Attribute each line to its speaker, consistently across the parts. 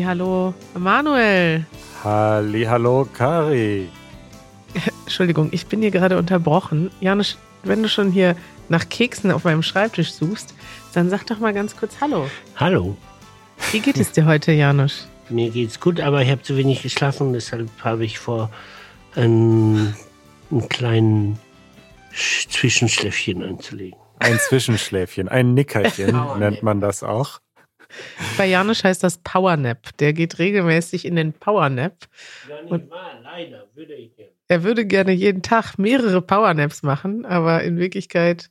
Speaker 1: Hallo, Manuel.
Speaker 2: Hallo, Kari.
Speaker 1: Entschuldigung, ich bin hier gerade unterbrochen. Janusz, wenn du schon hier nach Keksen auf meinem Schreibtisch suchst, dann sag doch mal ganz kurz Hallo.
Speaker 3: Hallo.
Speaker 1: Wie geht es dir heute, Janusz?
Speaker 3: Mir geht's gut, aber ich habe zu wenig geschlafen, deshalb habe ich vor, ein, einen kleinen Sch- Zwischenschläfchen einzulegen.
Speaker 2: Ein Zwischenschläfchen, ein Nickerchen nennt man das auch.
Speaker 1: Bei Janusz heißt das Powernap. Der geht regelmäßig in den Powernap.
Speaker 3: Ja,
Speaker 1: nicht
Speaker 3: wahr, leider, würde ich gerne.
Speaker 1: Er würde gerne jeden Tag mehrere Powernaps machen, aber in Wirklichkeit,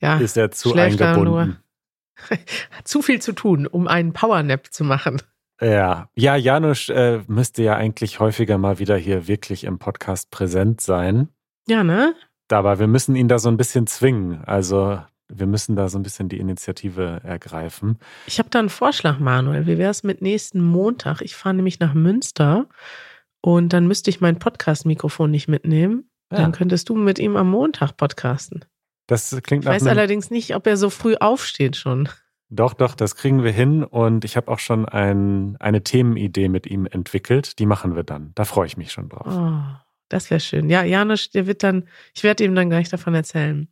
Speaker 1: ja,
Speaker 2: Ist er zu
Speaker 1: er
Speaker 2: eingebunden.
Speaker 1: hat zu viel zu tun, um einen Powernap zu machen.
Speaker 2: Ja, ja, Janusz äh, müsste ja eigentlich häufiger mal wieder hier wirklich im Podcast präsent sein.
Speaker 1: Ja, ne?
Speaker 2: Aber wir müssen ihn da so ein bisschen zwingen. Also wir müssen da so ein bisschen die Initiative ergreifen.
Speaker 1: Ich habe da einen Vorschlag, Manuel. Wie wäre es mit nächsten Montag? Ich fahre nämlich nach Münster und dann müsste ich mein Podcast-Mikrofon nicht mitnehmen.
Speaker 2: Ja.
Speaker 1: Dann könntest du mit ihm am Montag podcasten.
Speaker 2: Das klingt
Speaker 1: Ich weiß allerdings nicht, ob er so früh aufsteht schon.
Speaker 2: Doch, doch, das kriegen wir hin. Und ich habe auch schon ein, eine Themenidee mit ihm entwickelt. Die machen wir dann. Da freue ich mich schon drauf.
Speaker 1: Oh, das wäre schön. Ja, Janusz, der wird dann, ich werde ihm dann gleich davon erzählen.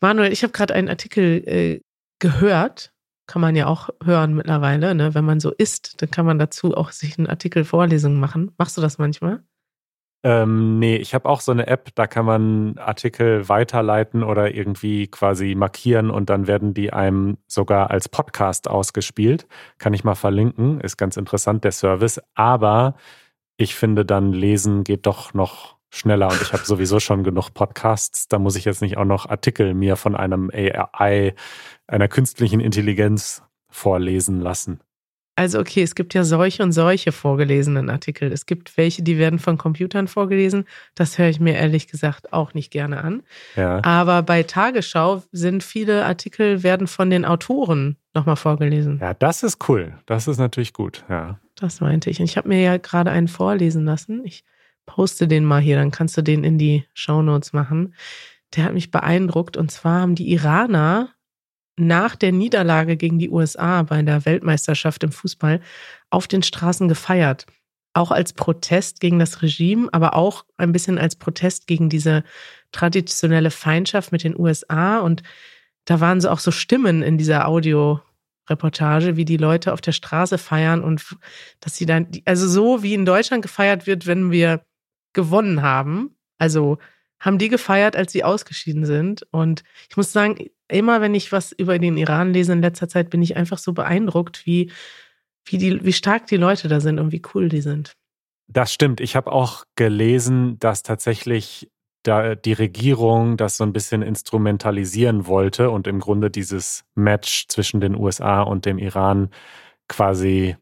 Speaker 1: Manuel, ich habe gerade einen Artikel äh, gehört. Kann man ja auch hören mittlerweile, ne? Wenn man so isst, dann kann man dazu auch sich einen Artikel Vorlesung machen. Machst du das manchmal?
Speaker 2: Ähm, nee, ich habe auch so eine App, da kann man Artikel weiterleiten oder irgendwie quasi markieren und dann werden die einem sogar als Podcast ausgespielt. Kann ich mal verlinken, ist ganz interessant, der Service. Aber ich finde dann lesen geht doch noch schneller und ich habe sowieso schon genug Podcasts. Da muss ich jetzt nicht auch noch Artikel mir von einem AI, einer künstlichen Intelligenz vorlesen lassen.
Speaker 1: Also okay, es gibt ja solche und solche vorgelesenen Artikel. Es gibt welche, die werden von Computern vorgelesen. Das höre ich mir ehrlich gesagt auch nicht gerne an.
Speaker 2: Ja.
Speaker 1: Aber bei Tagesschau sind viele Artikel werden von den Autoren nochmal vorgelesen.
Speaker 2: Ja, das ist cool. Das ist natürlich gut. Ja.
Speaker 1: Das meinte ich. Und ich habe mir ja gerade einen vorlesen lassen. Ich poste den mal hier, dann kannst du den in die Shownotes machen. Der hat mich beeindruckt. Und zwar haben die Iraner nach der Niederlage gegen die USA bei der Weltmeisterschaft im Fußball auf den Straßen gefeiert. Auch als Protest gegen das Regime, aber auch ein bisschen als Protest gegen diese traditionelle Feindschaft mit den USA. Und da waren so auch so Stimmen in dieser Audioreportage, wie die Leute auf der Straße feiern und dass sie dann, also so wie in Deutschland gefeiert wird, wenn wir gewonnen haben. Also haben die gefeiert, als sie ausgeschieden sind. Und ich muss sagen, immer wenn ich was über den Iran lese in letzter Zeit, bin ich einfach so beeindruckt, wie, wie, die, wie stark die Leute da sind und wie cool die sind.
Speaker 2: Das stimmt. Ich habe auch gelesen, dass tatsächlich da die Regierung das so ein bisschen instrumentalisieren wollte und im Grunde dieses Match zwischen den USA und dem Iran quasi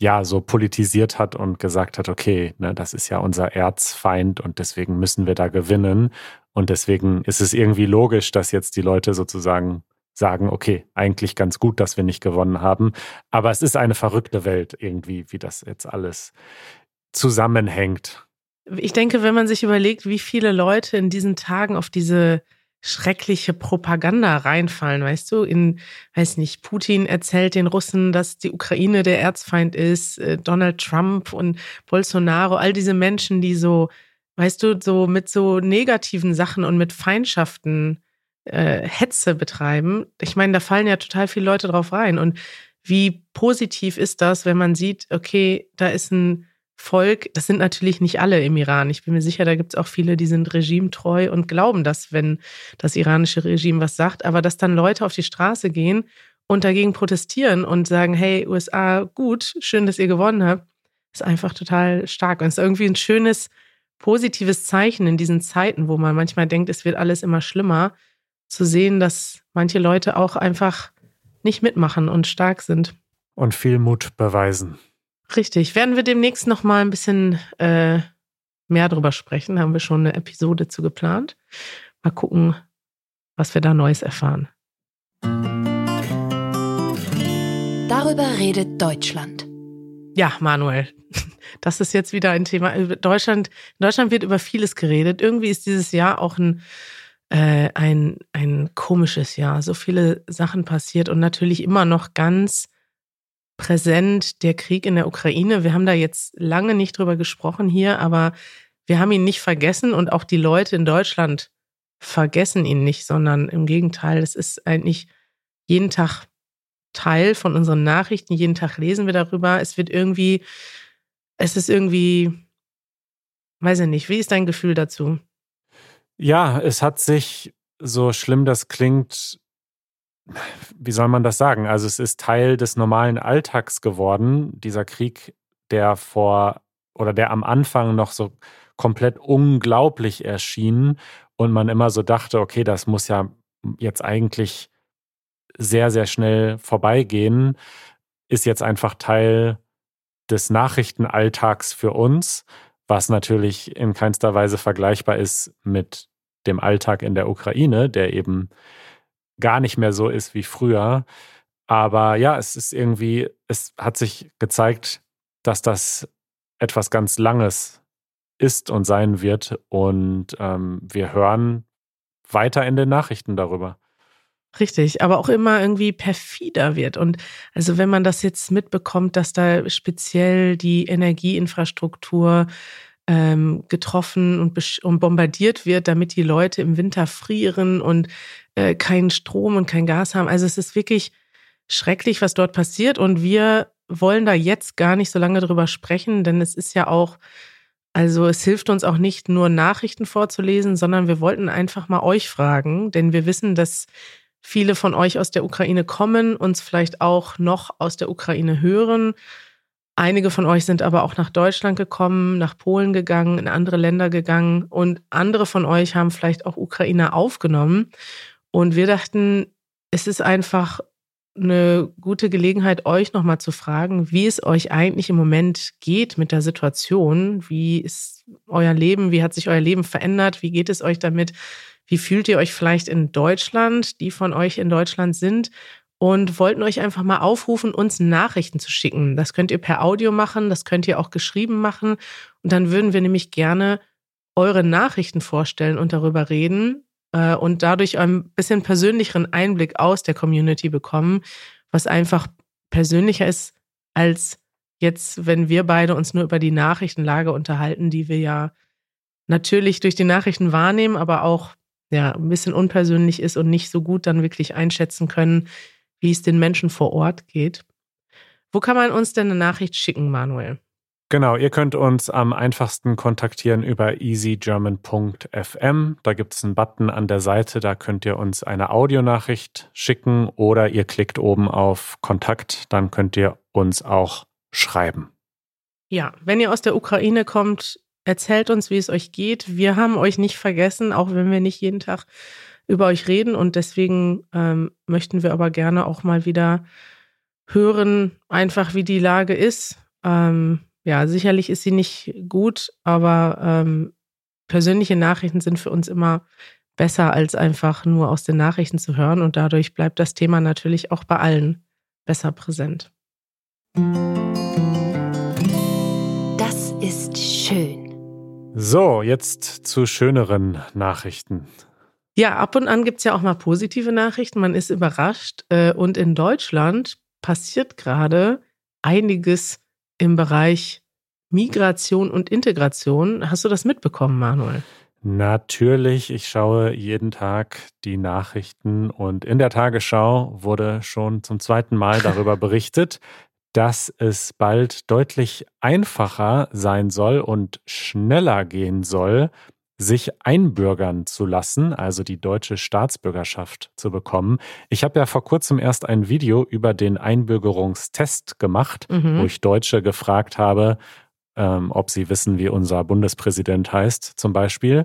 Speaker 2: ja so politisiert hat und gesagt hat, okay, ne, das ist ja unser Erzfeind und deswegen müssen wir da gewinnen. Und deswegen ist es irgendwie logisch, dass jetzt die Leute sozusagen sagen, okay, eigentlich ganz gut, dass wir nicht gewonnen haben. Aber es ist eine verrückte Welt irgendwie, wie das jetzt alles zusammenhängt.
Speaker 1: Ich denke, wenn man sich überlegt, wie viele Leute in diesen Tagen auf diese schreckliche Propaganda reinfallen, weißt du, in, weiß nicht, Putin erzählt den Russen, dass die Ukraine der Erzfeind ist, äh, Donald Trump und Bolsonaro, all diese Menschen, die so, weißt du, so mit so negativen Sachen und mit Feindschaften äh, Hetze betreiben. Ich meine, da fallen ja total viele Leute drauf rein. Und wie positiv ist das, wenn man sieht, okay, da ist ein Volk, das sind natürlich nicht alle im Iran. Ich bin mir sicher, da gibt es auch viele, die sind regimetreu und glauben das, wenn das iranische Regime was sagt. Aber dass dann Leute auf die Straße gehen und dagegen protestieren und sagen, hey, USA, gut, schön, dass ihr gewonnen habt, ist einfach total stark. Und es ist irgendwie ein schönes, positives Zeichen in diesen Zeiten, wo man manchmal denkt, es wird alles immer schlimmer, zu sehen, dass manche Leute auch einfach nicht mitmachen und stark sind.
Speaker 2: Und viel Mut beweisen.
Speaker 1: Richtig. Werden wir demnächst noch mal ein bisschen äh, mehr drüber sprechen. Haben wir schon eine Episode zu geplant. Mal gucken, was wir da Neues erfahren.
Speaker 4: Darüber redet Deutschland.
Speaker 1: Ja, Manuel, das ist jetzt wieder ein Thema. Deutschland, in Deutschland wird über vieles geredet. Irgendwie ist dieses Jahr auch ein, äh, ein, ein komisches Jahr. So viele Sachen passiert und natürlich immer noch ganz präsent der Krieg in der Ukraine. Wir haben da jetzt lange nicht drüber gesprochen hier, aber wir haben ihn nicht vergessen und auch die Leute in Deutschland vergessen ihn nicht, sondern im Gegenteil, es ist eigentlich jeden Tag Teil von unseren Nachrichten. Jeden Tag lesen wir darüber. Es wird irgendwie, es ist irgendwie, weiß ich nicht, wie ist dein Gefühl dazu?
Speaker 2: Ja, es hat sich, so schlimm das klingt, wie soll man das sagen? Also es ist Teil des normalen Alltags geworden, dieser Krieg, der vor oder der am Anfang noch so komplett unglaublich erschien und man immer so dachte, okay, das muss ja jetzt eigentlich sehr, sehr schnell vorbeigehen, ist jetzt einfach Teil des Nachrichtenalltags für uns, was natürlich in keinster Weise vergleichbar ist mit dem Alltag in der Ukraine, der eben gar nicht mehr so ist wie früher. Aber ja, es ist irgendwie, es hat sich gezeigt, dass das etwas ganz Langes ist und sein wird. Und ähm, wir hören weiter in den Nachrichten darüber.
Speaker 1: Richtig, aber auch immer irgendwie perfider wird. Und also wenn man das jetzt mitbekommt, dass da speziell die Energieinfrastruktur ähm, getroffen und, und bombardiert wird, damit die Leute im Winter frieren und äh, keinen Strom und kein Gas haben. Also es ist wirklich schrecklich, was dort passiert. Und wir wollen da jetzt gar nicht so lange drüber sprechen, denn es ist ja auch, also es hilft uns auch nicht nur Nachrichten vorzulesen, sondern wir wollten einfach mal euch fragen, denn wir wissen, dass viele von euch aus der Ukraine kommen, uns vielleicht auch noch aus der Ukraine hören. Einige von euch sind aber auch nach Deutschland gekommen, nach Polen gegangen, in andere Länder gegangen und andere von euch haben vielleicht auch Ukrainer aufgenommen. Und wir dachten, es ist einfach eine gute Gelegenheit, euch nochmal zu fragen, wie es euch eigentlich im Moment geht mit der Situation. Wie ist euer Leben? Wie hat sich euer Leben verändert? Wie geht es euch damit? Wie fühlt ihr euch vielleicht in Deutschland, die von euch in Deutschland sind? Und wollten euch einfach mal aufrufen, uns Nachrichten zu schicken. Das könnt ihr per Audio machen, das könnt ihr auch geschrieben machen. Und dann würden wir nämlich gerne eure Nachrichten vorstellen und darüber reden, äh, und dadurch ein bisschen persönlicheren Einblick aus der Community bekommen, was einfach persönlicher ist als jetzt, wenn wir beide uns nur über die Nachrichtenlage unterhalten, die wir ja natürlich durch die Nachrichten wahrnehmen, aber auch ja ein bisschen unpersönlich ist und nicht so gut dann wirklich einschätzen können, wie es den Menschen vor Ort geht. Wo kann man uns denn eine Nachricht schicken, Manuel?
Speaker 2: Genau, ihr könnt uns am einfachsten kontaktieren über easygerman.fm. Da gibt es einen Button an der Seite, da könnt ihr uns eine Audionachricht schicken oder ihr klickt oben auf Kontakt, dann könnt ihr uns auch schreiben.
Speaker 1: Ja, wenn ihr aus der Ukraine kommt, erzählt uns, wie es euch geht. Wir haben euch nicht vergessen, auch wenn wir nicht jeden Tag über euch reden und deswegen ähm, möchten wir aber gerne auch mal wieder hören, einfach wie die Lage ist. Ähm, ja, sicherlich ist sie nicht gut, aber ähm, persönliche Nachrichten sind für uns immer besser, als einfach nur aus den Nachrichten zu hören. Und dadurch bleibt das Thema natürlich auch bei allen besser präsent.
Speaker 4: Das ist schön.
Speaker 2: So, jetzt zu schöneren Nachrichten.
Speaker 1: Ja, ab und an gibt es ja auch mal positive Nachrichten. Man ist überrascht. Äh, und in Deutschland passiert gerade einiges im Bereich Migration und Integration. Hast du das mitbekommen, Manuel?
Speaker 2: Natürlich, ich schaue jeden Tag die Nachrichten und in der Tagesschau wurde schon zum zweiten Mal darüber berichtet, dass es bald deutlich einfacher sein soll und schneller gehen soll, sich einbürgern zu lassen, also die deutsche Staatsbürgerschaft zu bekommen. Ich habe ja vor kurzem erst ein Video über den Einbürgerungstest gemacht, mhm. wo ich Deutsche gefragt habe, ähm, ob sie wissen, wie unser Bundespräsident heißt zum Beispiel.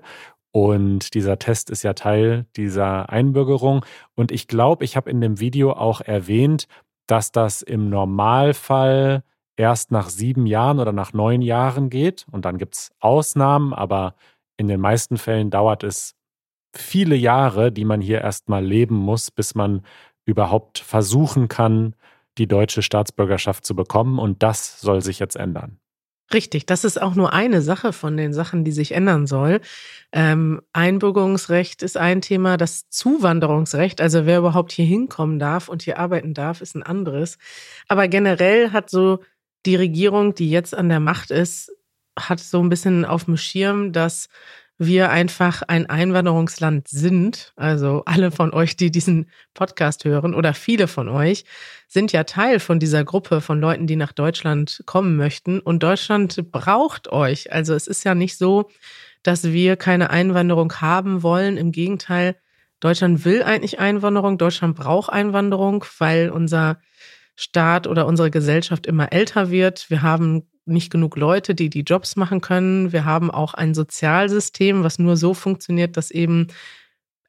Speaker 2: Und dieser Test ist ja Teil dieser Einbürgerung. Und ich glaube, ich habe in dem Video auch erwähnt, dass das im Normalfall erst nach sieben Jahren oder nach neun Jahren geht. Und dann gibt es Ausnahmen, aber in den meisten Fällen dauert es viele Jahre, die man hier erstmal leben muss, bis man überhaupt versuchen kann, die deutsche Staatsbürgerschaft zu bekommen. Und das soll sich jetzt ändern.
Speaker 1: Richtig, das ist auch nur eine Sache von den Sachen, die sich ändern soll. Ähm, Einbürgerungsrecht ist ein Thema, das Zuwanderungsrecht, also wer überhaupt hier hinkommen darf und hier arbeiten darf, ist ein anderes. Aber generell hat so die Regierung, die jetzt an der Macht ist, hat so ein bisschen auf dem Schirm, dass wir einfach ein Einwanderungsland sind. Also alle von euch, die diesen Podcast hören oder viele von euch, sind ja Teil von dieser Gruppe von Leuten, die nach Deutschland kommen möchten. Und Deutschland braucht euch. Also es ist ja nicht so, dass wir keine Einwanderung haben wollen. Im Gegenteil, Deutschland will eigentlich Einwanderung. Deutschland braucht Einwanderung, weil unser Staat oder unsere Gesellschaft immer älter wird. Wir haben nicht genug Leute, die die Jobs machen können. Wir haben auch ein Sozialsystem, was nur so funktioniert, dass eben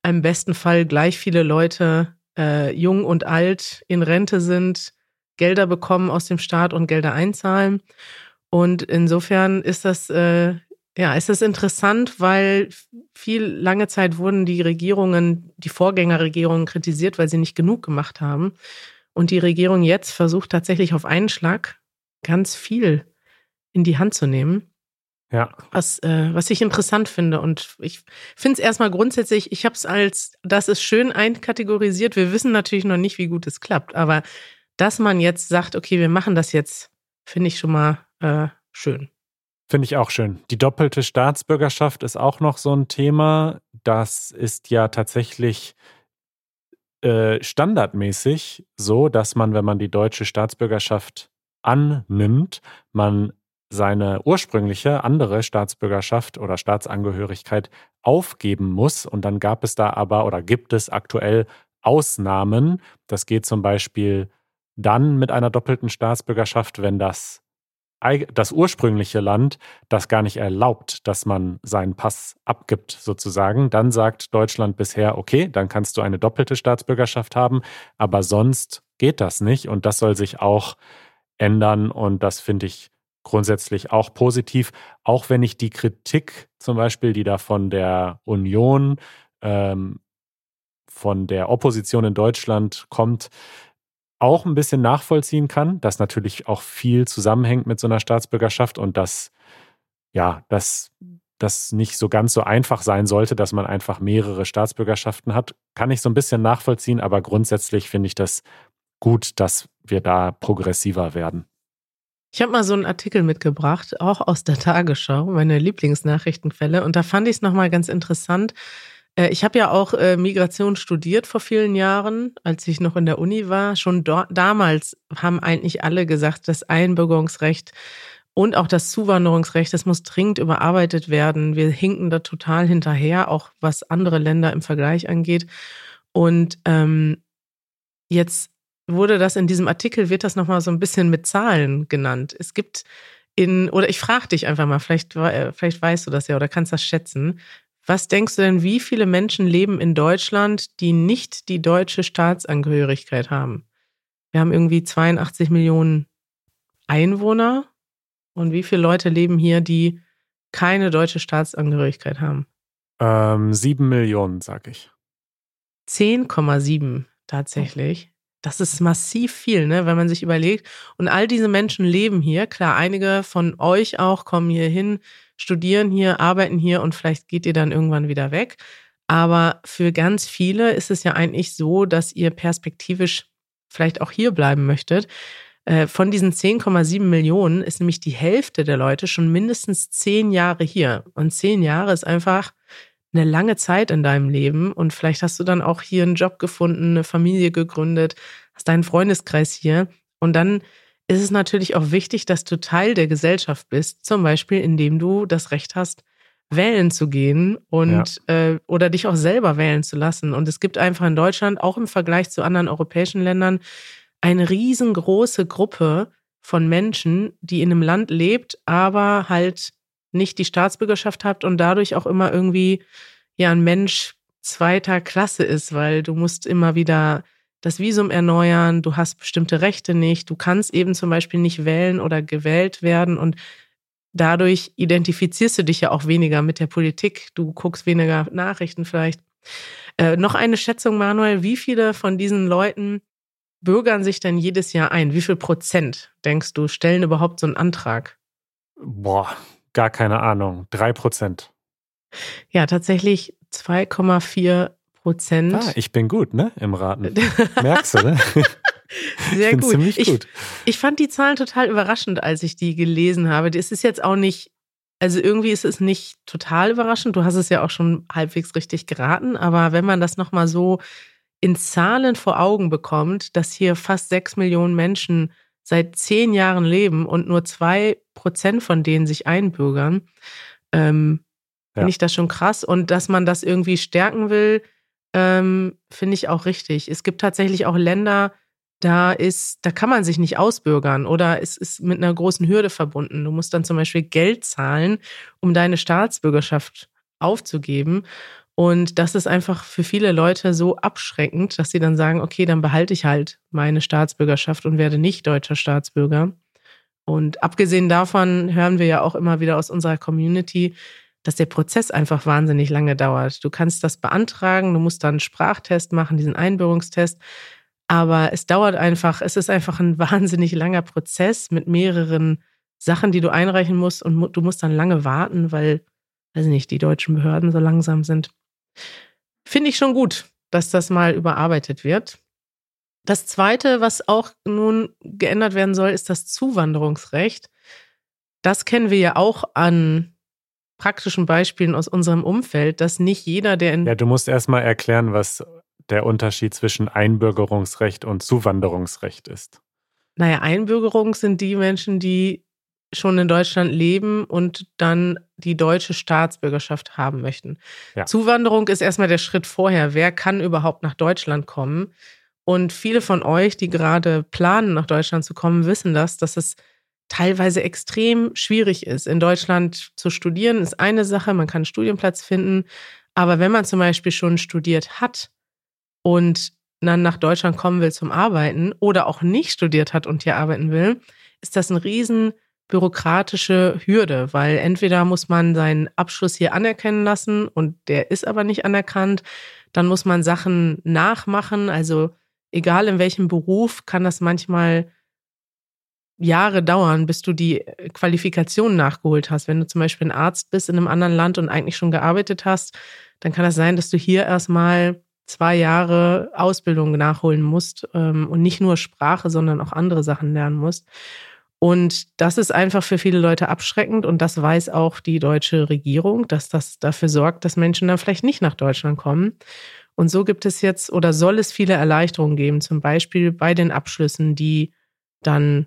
Speaker 1: im besten Fall gleich viele Leute, äh, jung und alt, in Rente sind, Gelder bekommen aus dem Staat und Gelder einzahlen. Und insofern ist das, äh, ja, ist das interessant, weil viel lange Zeit wurden die Regierungen, die Vorgängerregierungen kritisiert, weil sie nicht genug gemacht haben. Und die Regierung jetzt versucht tatsächlich auf einen Schlag ganz viel in die Hand zu nehmen.
Speaker 2: Ja.
Speaker 1: Was, äh, was ich interessant finde. Und ich finde es erstmal grundsätzlich, ich habe es als, das ist schön einkategorisiert. Wir wissen natürlich noch nicht, wie gut es klappt. Aber dass man jetzt sagt, okay, wir machen das jetzt, finde ich schon mal äh, schön.
Speaker 2: Finde ich auch schön. Die doppelte Staatsbürgerschaft ist auch noch so ein Thema. Das ist ja tatsächlich äh, standardmäßig so, dass man, wenn man die deutsche Staatsbürgerschaft annimmt, man seine ursprüngliche andere Staatsbürgerschaft oder Staatsangehörigkeit aufgeben muss. Und dann gab es da aber oder gibt es aktuell Ausnahmen. Das geht zum Beispiel dann mit einer doppelten Staatsbürgerschaft, wenn das, das ursprüngliche Land das gar nicht erlaubt, dass man seinen Pass abgibt, sozusagen. Dann sagt Deutschland bisher, okay, dann kannst du eine doppelte Staatsbürgerschaft haben, aber sonst geht das nicht. Und das soll sich auch ändern. Und das finde ich grundsätzlich auch positiv, auch wenn ich die Kritik zum Beispiel, die da von der Union, ähm, von der Opposition in Deutschland kommt, auch ein bisschen nachvollziehen kann, dass natürlich auch viel zusammenhängt mit so einer Staatsbürgerschaft und dass, ja, dass das nicht so ganz so einfach sein sollte, dass man einfach mehrere Staatsbürgerschaften hat, kann ich so ein bisschen nachvollziehen, aber grundsätzlich finde ich das gut, dass wir da progressiver werden.
Speaker 1: Ich habe mal so einen Artikel mitgebracht, auch aus der Tagesschau, meine Lieblingsnachrichtenquelle. Und da fand ich es nochmal ganz interessant. Äh, ich habe ja auch äh, Migration studiert vor vielen Jahren, als ich noch in der Uni war. Schon damals haben eigentlich alle gesagt, das Einbürgerungsrecht und auch das Zuwanderungsrecht, das muss dringend überarbeitet werden. Wir hinken da total hinterher, auch was andere Länder im Vergleich angeht. Und ähm, jetzt wurde das in diesem Artikel, wird das nochmal so ein bisschen mit Zahlen genannt. Es gibt in, oder ich frage dich einfach mal, vielleicht, äh, vielleicht weißt du das ja oder kannst das schätzen. Was denkst du denn, wie viele Menschen leben in Deutschland, die nicht die deutsche Staatsangehörigkeit haben? Wir haben irgendwie 82 Millionen Einwohner. Und wie viele Leute leben hier, die keine deutsche Staatsangehörigkeit haben?
Speaker 2: Ähm, sieben Millionen, sag ich.
Speaker 1: 10,7 tatsächlich. Das ist massiv viel, ne, wenn man sich überlegt. Und all diese Menschen leben hier. Klar, einige von euch auch kommen hier hin, studieren hier, arbeiten hier und vielleicht geht ihr dann irgendwann wieder weg. Aber für ganz viele ist es ja eigentlich so, dass ihr perspektivisch vielleicht auch hier bleiben möchtet. Äh, von diesen 10,7 Millionen ist nämlich die Hälfte der Leute schon mindestens zehn Jahre hier. Und zehn Jahre ist einfach eine lange Zeit in deinem Leben und vielleicht hast du dann auch hier einen Job gefunden, eine Familie gegründet, hast deinen Freundeskreis hier und dann ist es natürlich auch wichtig, dass du Teil der Gesellschaft bist, zum Beispiel indem du das Recht hast, wählen zu gehen und ja. äh, oder dich auch selber wählen zu lassen. Und es gibt einfach in Deutschland, auch im Vergleich zu anderen europäischen Ländern, eine riesengroße Gruppe von Menschen, die in einem Land lebt, aber halt nicht die Staatsbürgerschaft habt und dadurch auch immer irgendwie ja ein Mensch zweiter Klasse ist, weil du musst immer wieder das Visum erneuern, du hast bestimmte Rechte nicht, du kannst eben zum Beispiel nicht wählen oder gewählt werden und dadurch identifizierst du dich ja auch weniger mit der Politik, du guckst weniger Nachrichten vielleicht. Äh, noch eine Schätzung, Manuel, wie viele von diesen Leuten bürgern sich denn jedes Jahr ein? Wie viel Prozent, denkst du, stellen überhaupt so einen Antrag?
Speaker 2: Boah, gar keine Ahnung. Drei Prozent.
Speaker 1: Ja, tatsächlich 2,4 Prozent.
Speaker 2: Ah, ich bin gut, ne? Im Raten. Merkst du, ne?
Speaker 1: Sehr
Speaker 2: ich
Speaker 1: gut.
Speaker 2: ziemlich
Speaker 1: ich,
Speaker 2: gut.
Speaker 1: Ich fand die Zahlen total überraschend, als ich die gelesen habe. Es ist jetzt auch nicht, also irgendwie ist es nicht total überraschend. Du hast es ja auch schon halbwegs richtig geraten, aber wenn man das nochmal so in Zahlen vor Augen bekommt, dass hier fast sechs Millionen Menschen seit zehn Jahren leben und nur zwei Prozent von denen sich einbürgern, ähm,
Speaker 2: Ja.
Speaker 1: finde ich das schon krass. Und dass man das irgendwie stärken will, ähm, finde ich auch richtig. Es gibt tatsächlich auch Länder, da ist, da kann man sich nicht ausbürgern oder es ist mit einer großen Hürde verbunden. Du musst dann zum Beispiel Geld zahlen, um deine Staatsbürgerschaft aufzugeben. Und das ist einfach für viele Leute so abschreckend, dass sie dann sagen, okay, dann behalte ich halt meine Staatsbürgerschaft und werde nicht deutscher Staatsbürger. Und abgesehen davon hören wir ja auch immer wieder aus unserer Community, dass der Prozess einfach wahnsinnig lange dauert. Du kannst das beantragen, du musst dann einen Sprachtest machen, diesen Einbürgerungstest. Aber es dauert einfach, es ist einfach ein wahnsinnig langer Prozess mit mehreren Sachen, die du einreichen musst und du musst dann lange warten, weil, weiß nicht, die deutschen Behörden so langsam sind. Finde ich schon gut, dass das mal überarbeitet wird. Das zweite, was auch nun geändert werden soll, ist das Zuwanderungsrecht. Das kennen wir ja auch an praktischen Beispielen aus unserem Umfeld, dass nicht jeder, der in
Speaker 2: Ja, du musst erstmal erklären, was der Unterschied zwischen Einbürgerungsrecht und Zuwanderungsrecht ist.
Speaker 1: Naja, Einbürgerung sind die Menschen, die schon in Deutschland leben und dann die deutsche Staatsbürgerschaft haben möchten.
Speaker 2: Ja.
Speaker 1: Zuwanderung ist erstmal der Schritt vorher. Wer kann überhaupt nach Deutschland kommen? Und viele von euch, die gerade planen, nach Deutschland zu kommen, wissen das, dass es teilweise extrem schwierig ist. In Deutschland zu studieren ist eine Sache, man kann einen Studienplatz finden. Aber wenn man zum Beispiel schon studiert hat und dann nach Deutschland kommen will zum Arbeiten oder auch nicht studiert hat und hier arbeiten will, ist das eine riesen bürokratische Hürde, weil entweder muss man seinen Abschluss hier anerkennen lassen und der ist aber nicht anerkannt, dann muss man Sachen nachmachen, also egal in welchem Beruf kann das manchmal Jahre dauern, bis du die Qualifikation nachgeholt hast. Wenn du zum Beispiel ein Arzt bist in einem anderen Land und eigentlich schon gearbeitet hast, dann kann das sein, dass du hier erstmal zwei Jahre Ausbildung nachholen musst ähm, und nicht nur Sprache, sondern auch andere Sachen lernen musst. Und das ist einfach für viele Leute abschreckend und das weiß auch die deutsche Regierung, dass das dafür sorgt, dass Menschen dann vielleicht nicht nach Deutschland kommen. Und so gibt es jetzt oder soll es viele Erleichterungen geben, zum Beispiel bei den Abschlüssen, die dann,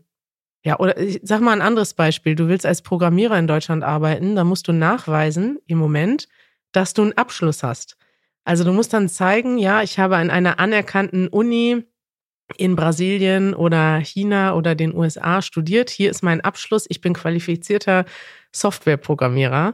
Speaker 1: ja, oder ich sag mal ein anderes Beispiel. Du willst als Programmierer in Deutschland arbeiten, dann musst du nachweisen im Moment, dass du einen Abschluss hast. Also du musst dann zeigen, ja, ich habe an einer anerkannten Uni in Brasilien oder China oder den USA studiert. Hier ist mein Abschluss. Ich bin qualifizierter Softwareprogrammierer.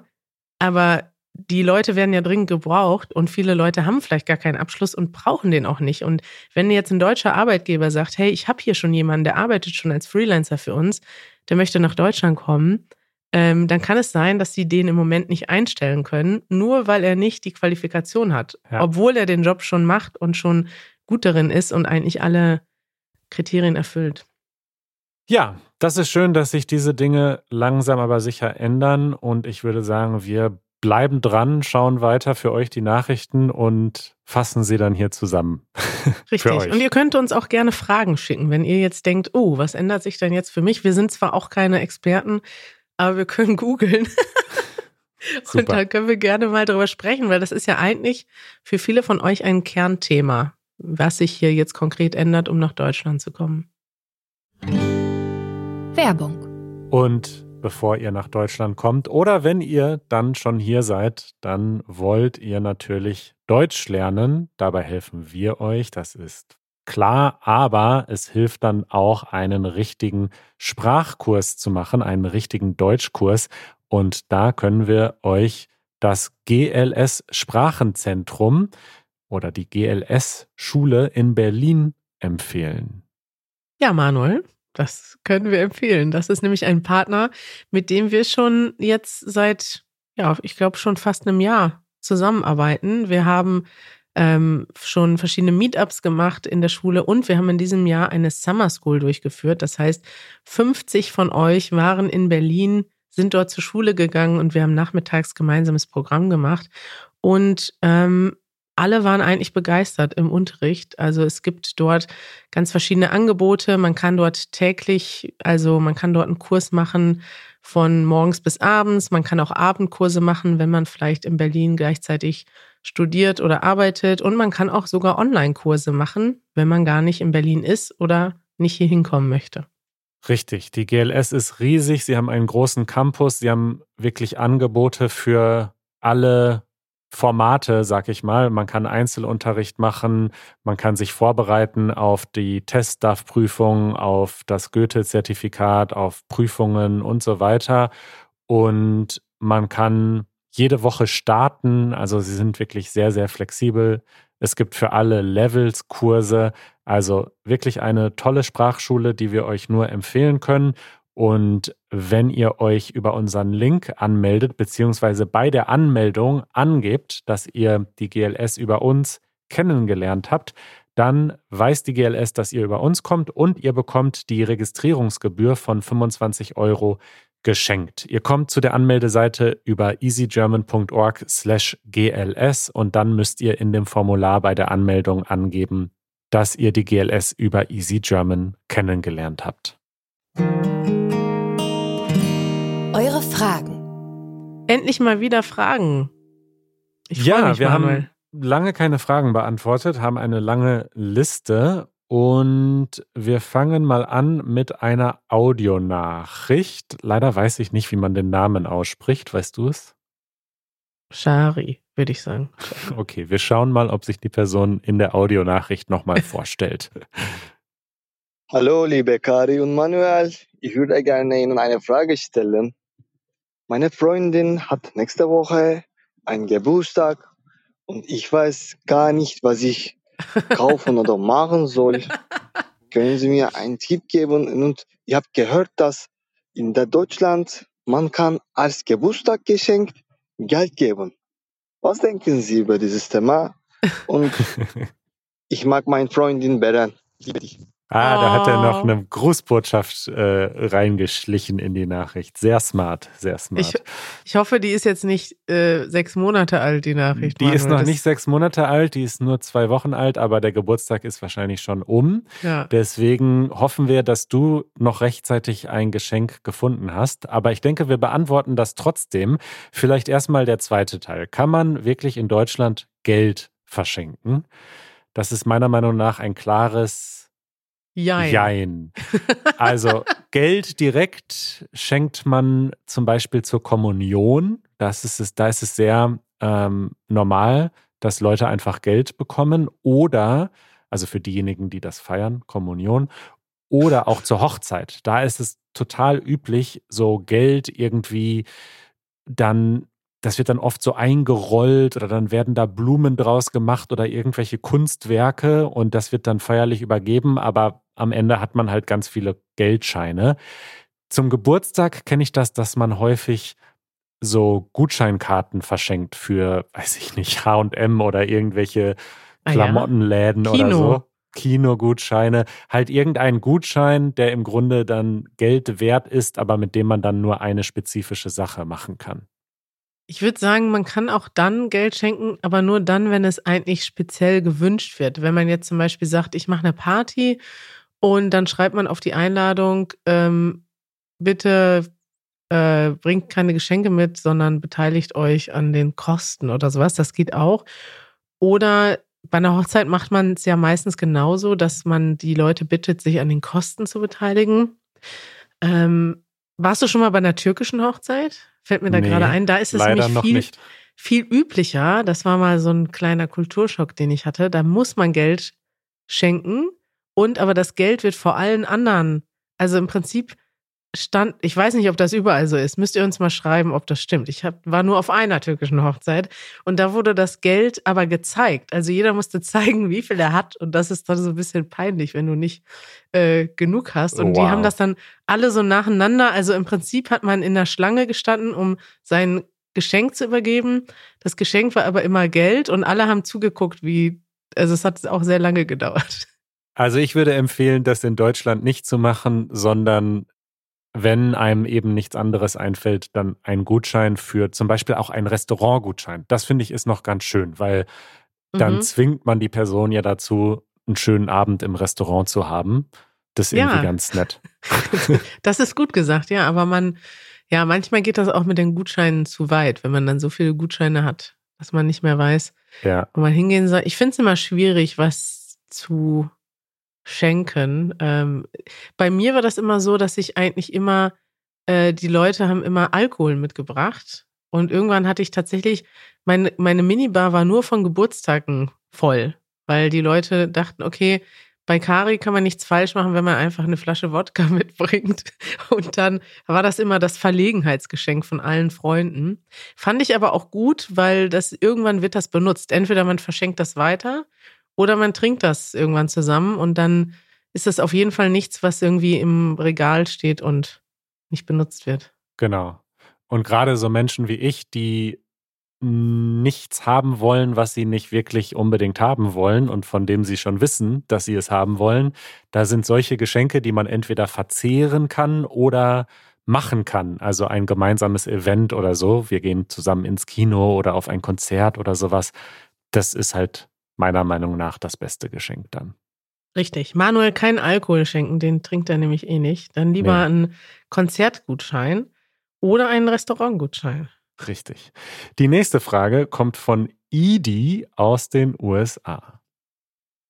Speaker 1: Aber die Leute werden ja dringend gebraucht und viele Leute haben vielleicht gar keinen Abschluss und brauchen den auch nicht. Und wenn jetzt ein deutscher Arbeitgeber sagt, hey, ich habe hier schon jemanden, der arbeitet schon als Freelancer für uns, der möchte nach Deutschland kommen, ähm, dann kann es sein, dass sie den im Moment nicht einstellen können, nur weil er nicht die Qualifikation hat,
Speaker 2: Ja.
Speaker 1: obwohl er den Job schon macht und schon gut darin ist und eigentlich alle Kriterien erfüllt.
Speaker 2: Ja, das ist schön, dass sich diese Dinge langsam aber sicher ändern und ich würde sagen, wir bleiben dran, schauen weiter für euch die Nachrichten und fassen sie dann hier zusammen.
Speaker 1: Richtig. Und ihr könnt uns auch gerne Fragen schicken, wenn ihr jetzt denkt, oh, was ändert sich denn jetzt für mich? Wir sind zwar auch keine Experten, aber wir können googeln. Und
Speaker 2: Super.
Speaker 1: da können wir gerne mal drüber sprechen, weil das ist ja eigentlich für viele von euch ein Kernthema, was sich hier jetzt konkret ändert, um nach Deutschland zu kommen.
Speaker 4: Werbung.
Speaker 2: Und bevor ihr nach Deutschland kommt oder wenn ihr dann schon hier seid, dann wollt ihr natürlich Deutsch lernen. Dabei helfen wir euch, das ist klar, aber es hilft dann auch, einen richtigen Sprachkurs zu machen, einen richtigen Deutschkurs. Und da können wir euch das GLS Sprachenzentrum oder die GLS Schule in Berlin empfehlen.
Speaker 1: Ja, Manuel, das können wir empfehlen. Das ist nämlich ein Partner, mit dem wir schon jetzt seit, ja, ich glaube schon fast einem Jahr zusammenarbeiten. Wir haben ähm, schon verschiedene Meetups gemacht in der Schule und wir haben in diesem Jahr eine Summer School durchgeführt. Das heißt, 50 von euch waren in Berlin sind dort zur Schule gegangen und wir haben nachmittags gemeinsames Programm gemacht. Und ähm, alle waren eigentlich begeistert im Unterricht. Also es gibt dort ganz verschiedene Angebote. Man kann dort täglich, also man kann dort einen Kurs machen von morgens bis abends. Man kann auch Abendkurse machen, wenn man vielleicht in Berlin gleichzeitig studiert oder arbeitet. Und man kann auch sogar Online-Kurse machen, wenn man gar nicht in Berlin ist oder nicht hier hinkommen möchte.
Speaker 2: Richtig, die GLS ist riesig. Sie haben einen großen Campus. Sie haben wirklich Angebote für alle Formate, sag ich mal. Man kann Einzelunterricht machen, man kann sich vorbereiten auf die Teststaff-Prüfung, auf das Goethe-Zertifikat, auf Prüfungen und so weiter. Und man kann jede Woche starten. Also sie sind wirklich sehr, sehr flexibel. Es gibt für alle Levels Kurse. Also wirklich eine tolle Sprachschule, die wir euch nur empfehlen können. Und wenn ihr euch über unseren Link anmeldet, beziehungsweise bei der Anmeldung angebt, dass ihr die GLS über uns kennengelernt habt, dann weiß die GLS, dass ihr über uns kommt und ihr bekommt die Registrierungsgebühr von 25 Euro geschenkt. Ihr kommt zu der Anmeldeseite über easygerman.org slash GLS und dann müsst ihr in dem Formular bei der Anmeldung angeben, dass ihr die GLS über Easy German kennengelernt habt.
Speaker 4: Fragen.
Speaker 1: Endlich mal wieder Fragen.
Speaker 2: Ich ja, mich, wir Manuel. haben lange keine Fragen beantwortet, haben eine lange Liste und wir fangen mal an mit einer Audionachricht. Leider weiß ich nicht, wie man den Namen ausspricht. Weißt du es?
Speaker 1: Shari, würde ich sagen.
Speaker 2: Okay, wir schauen mal, ob sich die Person in der Audionachricht nochmal vorstellt.
Speaker 5: Hallo, liebe Kari und Manuel. Ich würde gerne Ihnen eine Frage stellen. Meine Freundin hat nächste Woche einen Geburtstag und ich weiß gar nicht, was ich kaufen oder machen soll. Können Sie mir einen Tipp geben? Und ich habe gehört, dass in der Deutschland man kann als Geburtstaggeschenk Geld geben. Was denken Sie über dieses Thema? Und ich mag meine Freundin Beren. Liebe dich.
Speaker 2: Ah, da hat er noch oh. eine Grußbotschaft äh, reingeschlichen in die Nachricht. Sehr smart, sehr smart.
Speaker 1: Ich, ich hoffe, die ist jetzt nicht äh, sechs Monate alt, die Nachricht.
Speaker 2: Die ist noch das nicht sechs Monate alt, die ist nur zwei Wochen alt, aber der Geburtstag ist wahrscheinlich schon um. Ja. Deswegen hoffen wir, dass du noch rechtzeitig ein Geschenk gefunden hast. Aber ich denke, wir beantworten das trotzdem. Vielleicht erstmal der zweite Teil. Kann man wirklich in Deutschland Geld verschenken? Das ist meiner Meinung nach ein klares
Speaker 1: Jein.
Speaker 2: Jein. Also Geld direkt schenkt man zum Beispiel zur Kommunion. Das ist es, da ist es sehr ähm, normal, dass Leute einfach Geld bekommen. Oder, also für diejenigen, die das feiern, Kommunion. Oder auch zur Hochzeit. Da ist es total üblich, so Geld irgendwie dann das wird dann oft so eingerollt oder dann werden da Blumen draus gemacht oder irgendwelche Kunstwerke und das wird dann feierlich übergeben, aber am Ende hat man halt ganz viele Geldscheine. Zum Geburtstag kenne ich das, dass man häufig so Gutscheinkarten verschenkt für, weiß ich nicht, HM oder irgendwelche Klamottenläden ah ja. oder so. Kinogutscheine, halt irgendein Gutschein, der im Grunde dann Geld wert ist, aber mit dem man dann nur eine spezifische Sache machen kann.
Speaker 1: Ich würde sagen, man kann auch dann Geld schenken, aber nur dann, wenn es eigentlich speziell gewünscht wird. Wenn man jetzt zum Beispiel sagt, ich mache eine Party und dann schreibt man auf die Einladung, ähm, bitte äh, bringt keine Geschenke mit, sondern beteiligt euch an den Kosten oder sowas. Das geht auch. Oder bei einer Hochzeit macht man es ja meistens genauso, dass man die Leute bittet, sich an den Kosten zu beteiligen. Ähm, warst du schon mal bei einer türkischen Hochzeit? Fällt mir da nee, gerade ein. Da ist es nämlich viel, nicht. viel üblicher. Das war mal so ein kleiner Kulturschock, den ich hatte. Da muss man Geld schenken und aber das Geld wird vor allen anderen, also im Prinzip stand, ich weiß nicht, ob das überall so ist, müsst ihr uns mal schreiben, ob das stimmt. Ich hab, war nur auf einer türkischen Hochzeit und da wurde das Geld aber gezeigt. Also jeder musste zeigen, wie viel er hat und das ist dann so ein bisschen peinlich, wenn du nicht äh, genug hast. Und wow. die haben das dann alle so nacheinander. Also im Prinzip hat man in der Schlange gestanden, um sein Geschenk zu übergeben. Das Geschenk war aber immer Geld und alle haben zugeguckt, wie, also es hat auch sehr lange gedauert.
Speaker 2: Also ich würde empfehlen, das in Deutschland nicht zu machen, sondern wenn einem eben nichts anderes einfällt, dann ein Gutschein für zum Beispiel auch einen Restaurantgutschein. Das finde ich ist noch ganz schön, weil dann mhm. zwingt man die Person ja dazu, einen schönen Abend im Restaurant zu haben. Das ist irgendwie ja. ganz nett.
Speaker 1: das ist gut gesagt, ja, aber man, ja, manchmal geht das auch mit den Gutscheinen zu weit, wenn man dann so viele Gutscheine hat, dass man nicht mehr weiß,
Speaker 2: ja.
Speaker 1: wo man hingehen soll. Ich finde es immer schwierig, was zu schenken. Ähm, bei mir war das immer so, dass ich eigentlich immer, äh, die Leute haben immer Alkohol mitgebracht. Und irgendwann hatte ich tatsächlich, meine, meine Minibar war nur von Geburtstagen voll, weil die Leute dachten, okay, bei Kari kann man nichts falsch machen, wenn man einfach eine Flasche Wodka mitbringt. Und dann war das immer das Verlegenheitsgeschenk von allen Freunden. Fand ich aber auch gut, weil das irgendwann wird das benutzt. Entweder man verschenkt das weiter oder man trinkt das irgendwann zusammen und dann ist das auf jeden Fall nichts, was irgendwie im Regal steht und nicht benutzt wird.
Speaker 2: Genau. Und gerade so Menschen wie ich, die nichts haben wollen, was sie nicht wirklich unbedingt haben wollen und von dem sie schon wissen, dass sie es haben wollen, da sind solche Geschenke, die man entweder verzehren kann oder machen kann. Also ein gemeinsames Event oder so. Wir gehen zusammen ins Kino oder auf ein Konzert oder sowas. Das ist halt meiner Meinung nach das beste Geschenk dann.
Speaker 1: Richtig. Manuel kein Alkohol schenken, den trinkt er nämlich eh nicht. Dann lieber nee. einen Konzertgutschein oder einen Restaurantgutschein.
Speaker 2: Richtig. Die nächste Frage kommt von Idi aus den USA.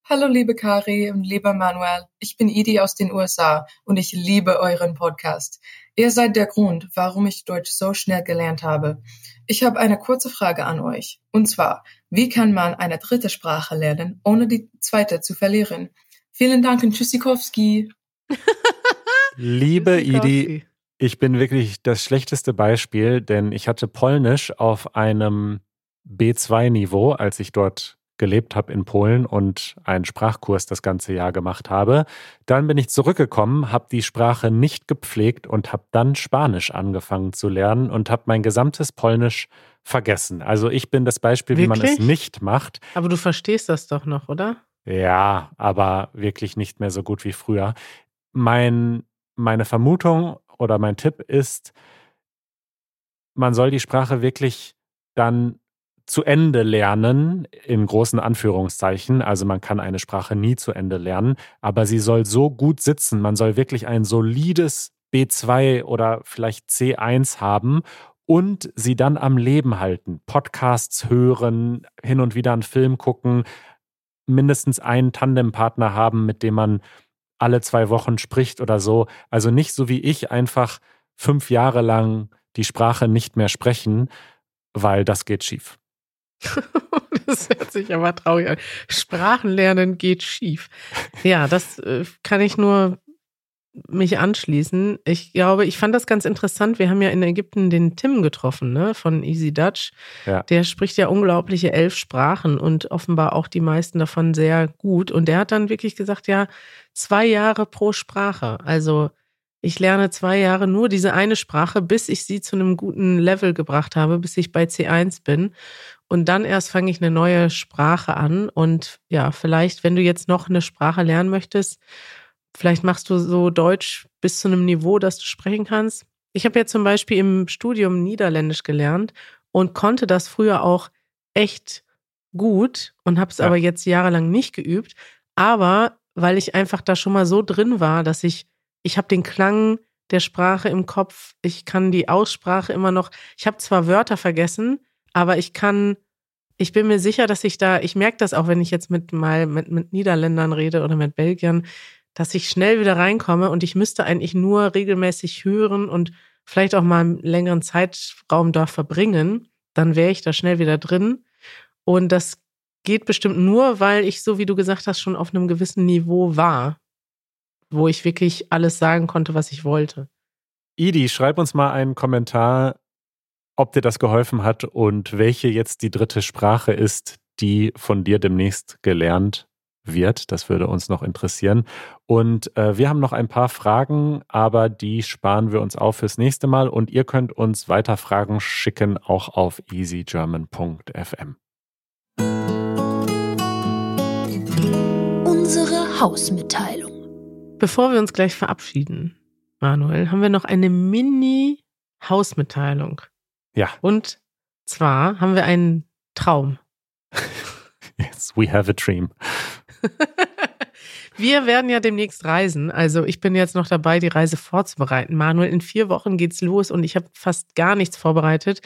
Speaker 6: Hallo liebe Kari und lieber Manuel, ich bin Idi aus den USA und ich liebe euren Podcast. Ihr seid der Grund, warum ich Deutsch so schnell gelernt habe. Ich habe eine kurze Frage an euch. Und zwar, wie kann man eine dritte Sprache lernen, ohne die zweite zu verlieren? Vielen Dank und Tschüssikowski.
Speaker 2: Liebe Idi, ich bin wirklich das schlechteste Beispiel, denn ich hatte Polnisch auf einem B2-Niveau, als ich dort gelebt habe in Polen und einen Sprachkurs das ganze Jahr gemacht habe. Dann bin ich zurückgekommen, habe die Sprache nicht gepflegt und habe dann Spanisch angefangen zu lernen und habe mein gesamtes Polnisch vergessen. Also ich bin das Beispiel, wirklich? wie man es nicht macht.
Speaker 1: Aber du verstehst das doch noch, oder?
Speaker 2: Ja, aber wirklich nicht mehr so gut wie früher. Mein, meine Vermutung oder mein Tipp ist, man soll die Sprache wirklich dann zu Ende lernen, in großen Anführungszeichen. Also man kann eine Sprache nie zu Ende lernen, aber sie soll so gut sitzen. Man soll wirklich ein solides B2 oder vielleicht C1 haben und sie dann am Leben halten. Podcasts hören, hin und wieder einen Film gucken, mindestens einen Tandempartner haben, mit dem man alle zwei Wochen spricht oder so. Also nicht so wie ich einfach fünf Jahre lang die Sprache nicht mehr sprechen, weil das geht schief.
Speaker 1: das hört sich aber traurig an. Sprachenlernen geht schief. Ja, das äh, kann ich nur mich anschließen. Ich glaube, ich fand das ganz interessant. Wir haben ja in Ägypten den Tim getroffen, ne, von Easy Dutch. Ja. Der spricht ja unglaubliche elf Sprachen und offenbar auch die meisten davon sehr gut. Und der hat dann wirklich gesagt, ja, zwei Jahre pro Sprache. Also ich lerne zwei Jahre nur diese eine Sprache, bis ich sie zu einem guten Level gebracht habe, bis ich bei C1 bin. Und dann erst fange ich eine neue Sprache an. Und ja, vielleicht, wenn du jetzt noch eine Sprache lernen möchtest, vielleicht machst du so Deutsch bis zu einem Niveau, dass du sprechen kannst. Ich habe ja zum Beispiel im Studium Niederländisch gelernt und konnte das früher auch echt gut und habe es ja. aber jetzt jahrelang nicht geübt. Aber weil ich einfach da schon mal so drin war, dass ich, ich habe den Klang der Sprache im Kopf, ich kann die Aussprache immer noch, ich habe zwar Wörter vergessen, aber ich kann, ich bin mir sicher, dass ich da, ich merke das auch, wenn ich jetzt mit mal mit, mit Niederländern rede oder mit Belgiern, dass ich schnell wieder reinkomme und ich müsste eigentlich nur regelmäßig hören und vielleicht auch mal einen längeren Zeitraum da verbringen, dann wäre ich da schnell wieder drin. Und das geht bestimmt nur, weil ich, so wie du gesagt hast, schon auf einem gewissen Niveau war, wo ich wirklich alles sagen konnte, was ich wollte.
Speaker 2: Idi, schreib uns mal einen Kommentar, ob dir das geholfen hat und welche jetzt die dritte Sprache ist, die von dir demnächst gelernt wird. Das würde uns noch interessieren. Und äh, wir haben noch ein paar Fragen, aber die sparen wir uns auf fürs nächste Mal. Und ihr könnt uns weiter Fragen schicken, auch auf easygerman.fm.
Speaker 4: Unsere Hausmitteilung.
Speaker 1: Bevor wir uns gleich verabschieden, Manuel, haben wir noch eine Mini-Hausmitteilung.
Speaker 2: Ja.
Speaker 1: Und zwar haben wir einen Traum.
Speaker 2: yes, we have a dream.
Speaker 1: Wir werden ja demnächst reisen. Also ich bin jetzt noch dabei, die Reise vorzubereiten. Manuel, in vier Wochen geht's los und ich habe fast gar nichts vorbereitet.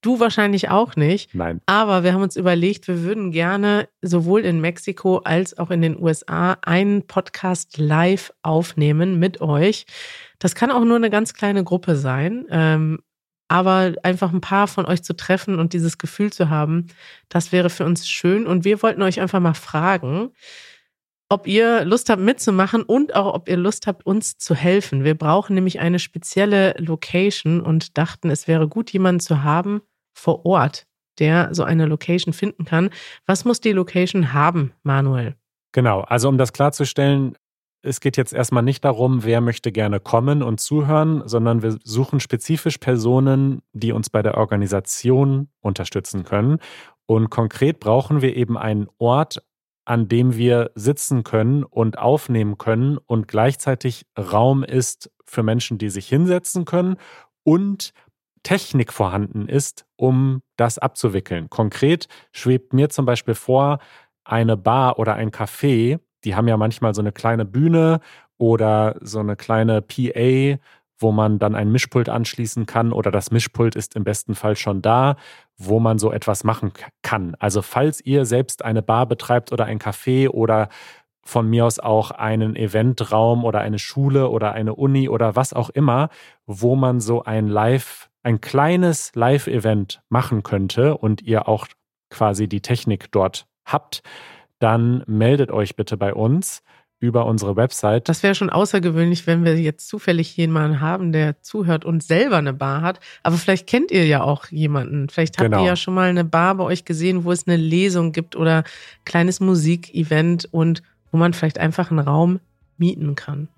Speaker 1: Du wahrscheinlich auch nicht.
Speaker 2: Nein.
Speaker 1: Aber wir haben uns überlegt, wir würden gerne sowohl in Mexiko als auch in den USA einen Podcast live aufnehmen mit euch. Das kann auch nur eine ganz kleine Gruppe sein. Ähm, aber einfach ein paar von euch zu treffen und dieses Gefühl zu haben, das wäre für uns schön. Und wir wollten euch einfach mal fragen, ob ihr Lust habt mitzumachen und auch ob ihr Lust habt, uns zu helfen. Wir brauchen nämlich eine spezielle Location und dachten, es wäre gut, jemanden zu haben vor Ort, der so eine Location finden kann. Was muss die Location haben, Manuel?
Speaker 2: Genau, also um das klarzustellen, es geht jetzt erstmal nicht darum, wer möchte gerne kommen und zuhören, sondern wir suchen spezifisch Personen, die uns bei der Organisation unterstützen können. Und konkret brauchen wir eben einen Ort, an dem wir sitzen können und aufnehmen können und gleichzeitig Raum ist für Menschen, die sich hinsetzen können und Technik vorhanden ist, um das abzuwickeln. Konkret schwebt mir zum Beispiel vor, eine Bar oder ein Café, die haben ja manchmal so eine kleine Bühne oder so eine kleine PA, wo man dann ein Mischpult anschließen kann oder das Mischpult ist im besten Fall schon da, wo man so etwas machen kann. Also falls ihr selbst eine Bar betreibt oder ein Café oder von mir aus auch einen Eventraum oder eine Schule oder eine Uni oder was auch immer, wo man so ein Live, ein kleines Live-Event machen könnte und ihr auch quasi die Technik dort habt, dann meldet euch bitte bei uns über unsere Website.
Speaker 1: Das wäre schon außergewöhnlich, wenn wir jetzt zufällig jemanden haben, der zuhört und selber eine Bar hat. Aber vielleicht kennt ihr ja auch jemanden. Vielleicht habt
Speaker 2: Genau.
Speaker 1: ihr ja schon mal eine Bar bei euch gesehen, wo es eine Lesung gibt oder kleines Musikevent und wo man vielleicht einfach einen Raum mieten kann.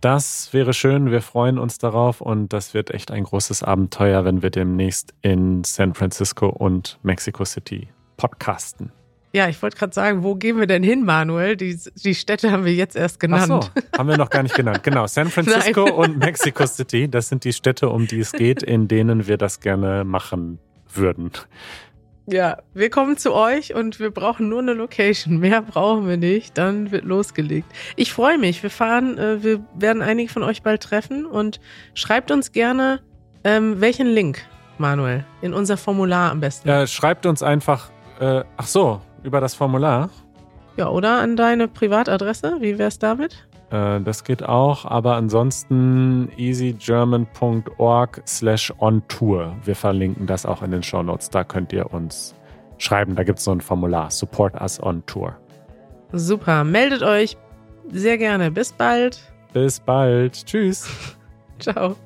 Speaker 2: Das wäre schön, wir freuen uns darauf und das wird echt ein großes Abenteuer, wenn wir demnächst in San Francisco und Mexico City podcasten.
Speaker 1: Ja, ich wollte gerade sagen, wo gehen wir denn hin, Manuel? Die, die Städte haben wir jetzt erst
Speaker 2: Ach
Speaker 1: genannt.
Speaker 2: so, haben wir noch gar nicht genannt. Genau, San Francisco
Speaker 1: Nein.
Speaker 2: und Mexico City, das sind die Städte, um die es geht, in denen wir das gerne machen würden.
Speaker 1: Ja, wir kommen zu euch und wir brauchen nur eine Location. Mehr brauchen wir nicht. Dann wird losgelegt. Ich freue mich. Wir fahren, äh, wir werden einige von euch bald treffen und schreibt uns gerne, ähm, welchen Link, Manuel, in unser Formular am besten.
Speaker 2: Äh, schreibt uns einfach, äh, ach so, über das Formular.
Speaker 1: Ja, oder an deine Privatadresse. Wie wär's damit?
Speaker 2: Äh, das geht auch, aber ansonsten easygerman.org slash on tour. Wir verlinken das auch in den Shownotes. Da könnt ihr uns schreiben. Da gibt es so ein Formular. Support us on tour.
Speaker 1: Super. Meldet euch sehr gerne. Bis bald.
Speaker 2: Bis bald. Tschüss.
Speaker 1: Ciao.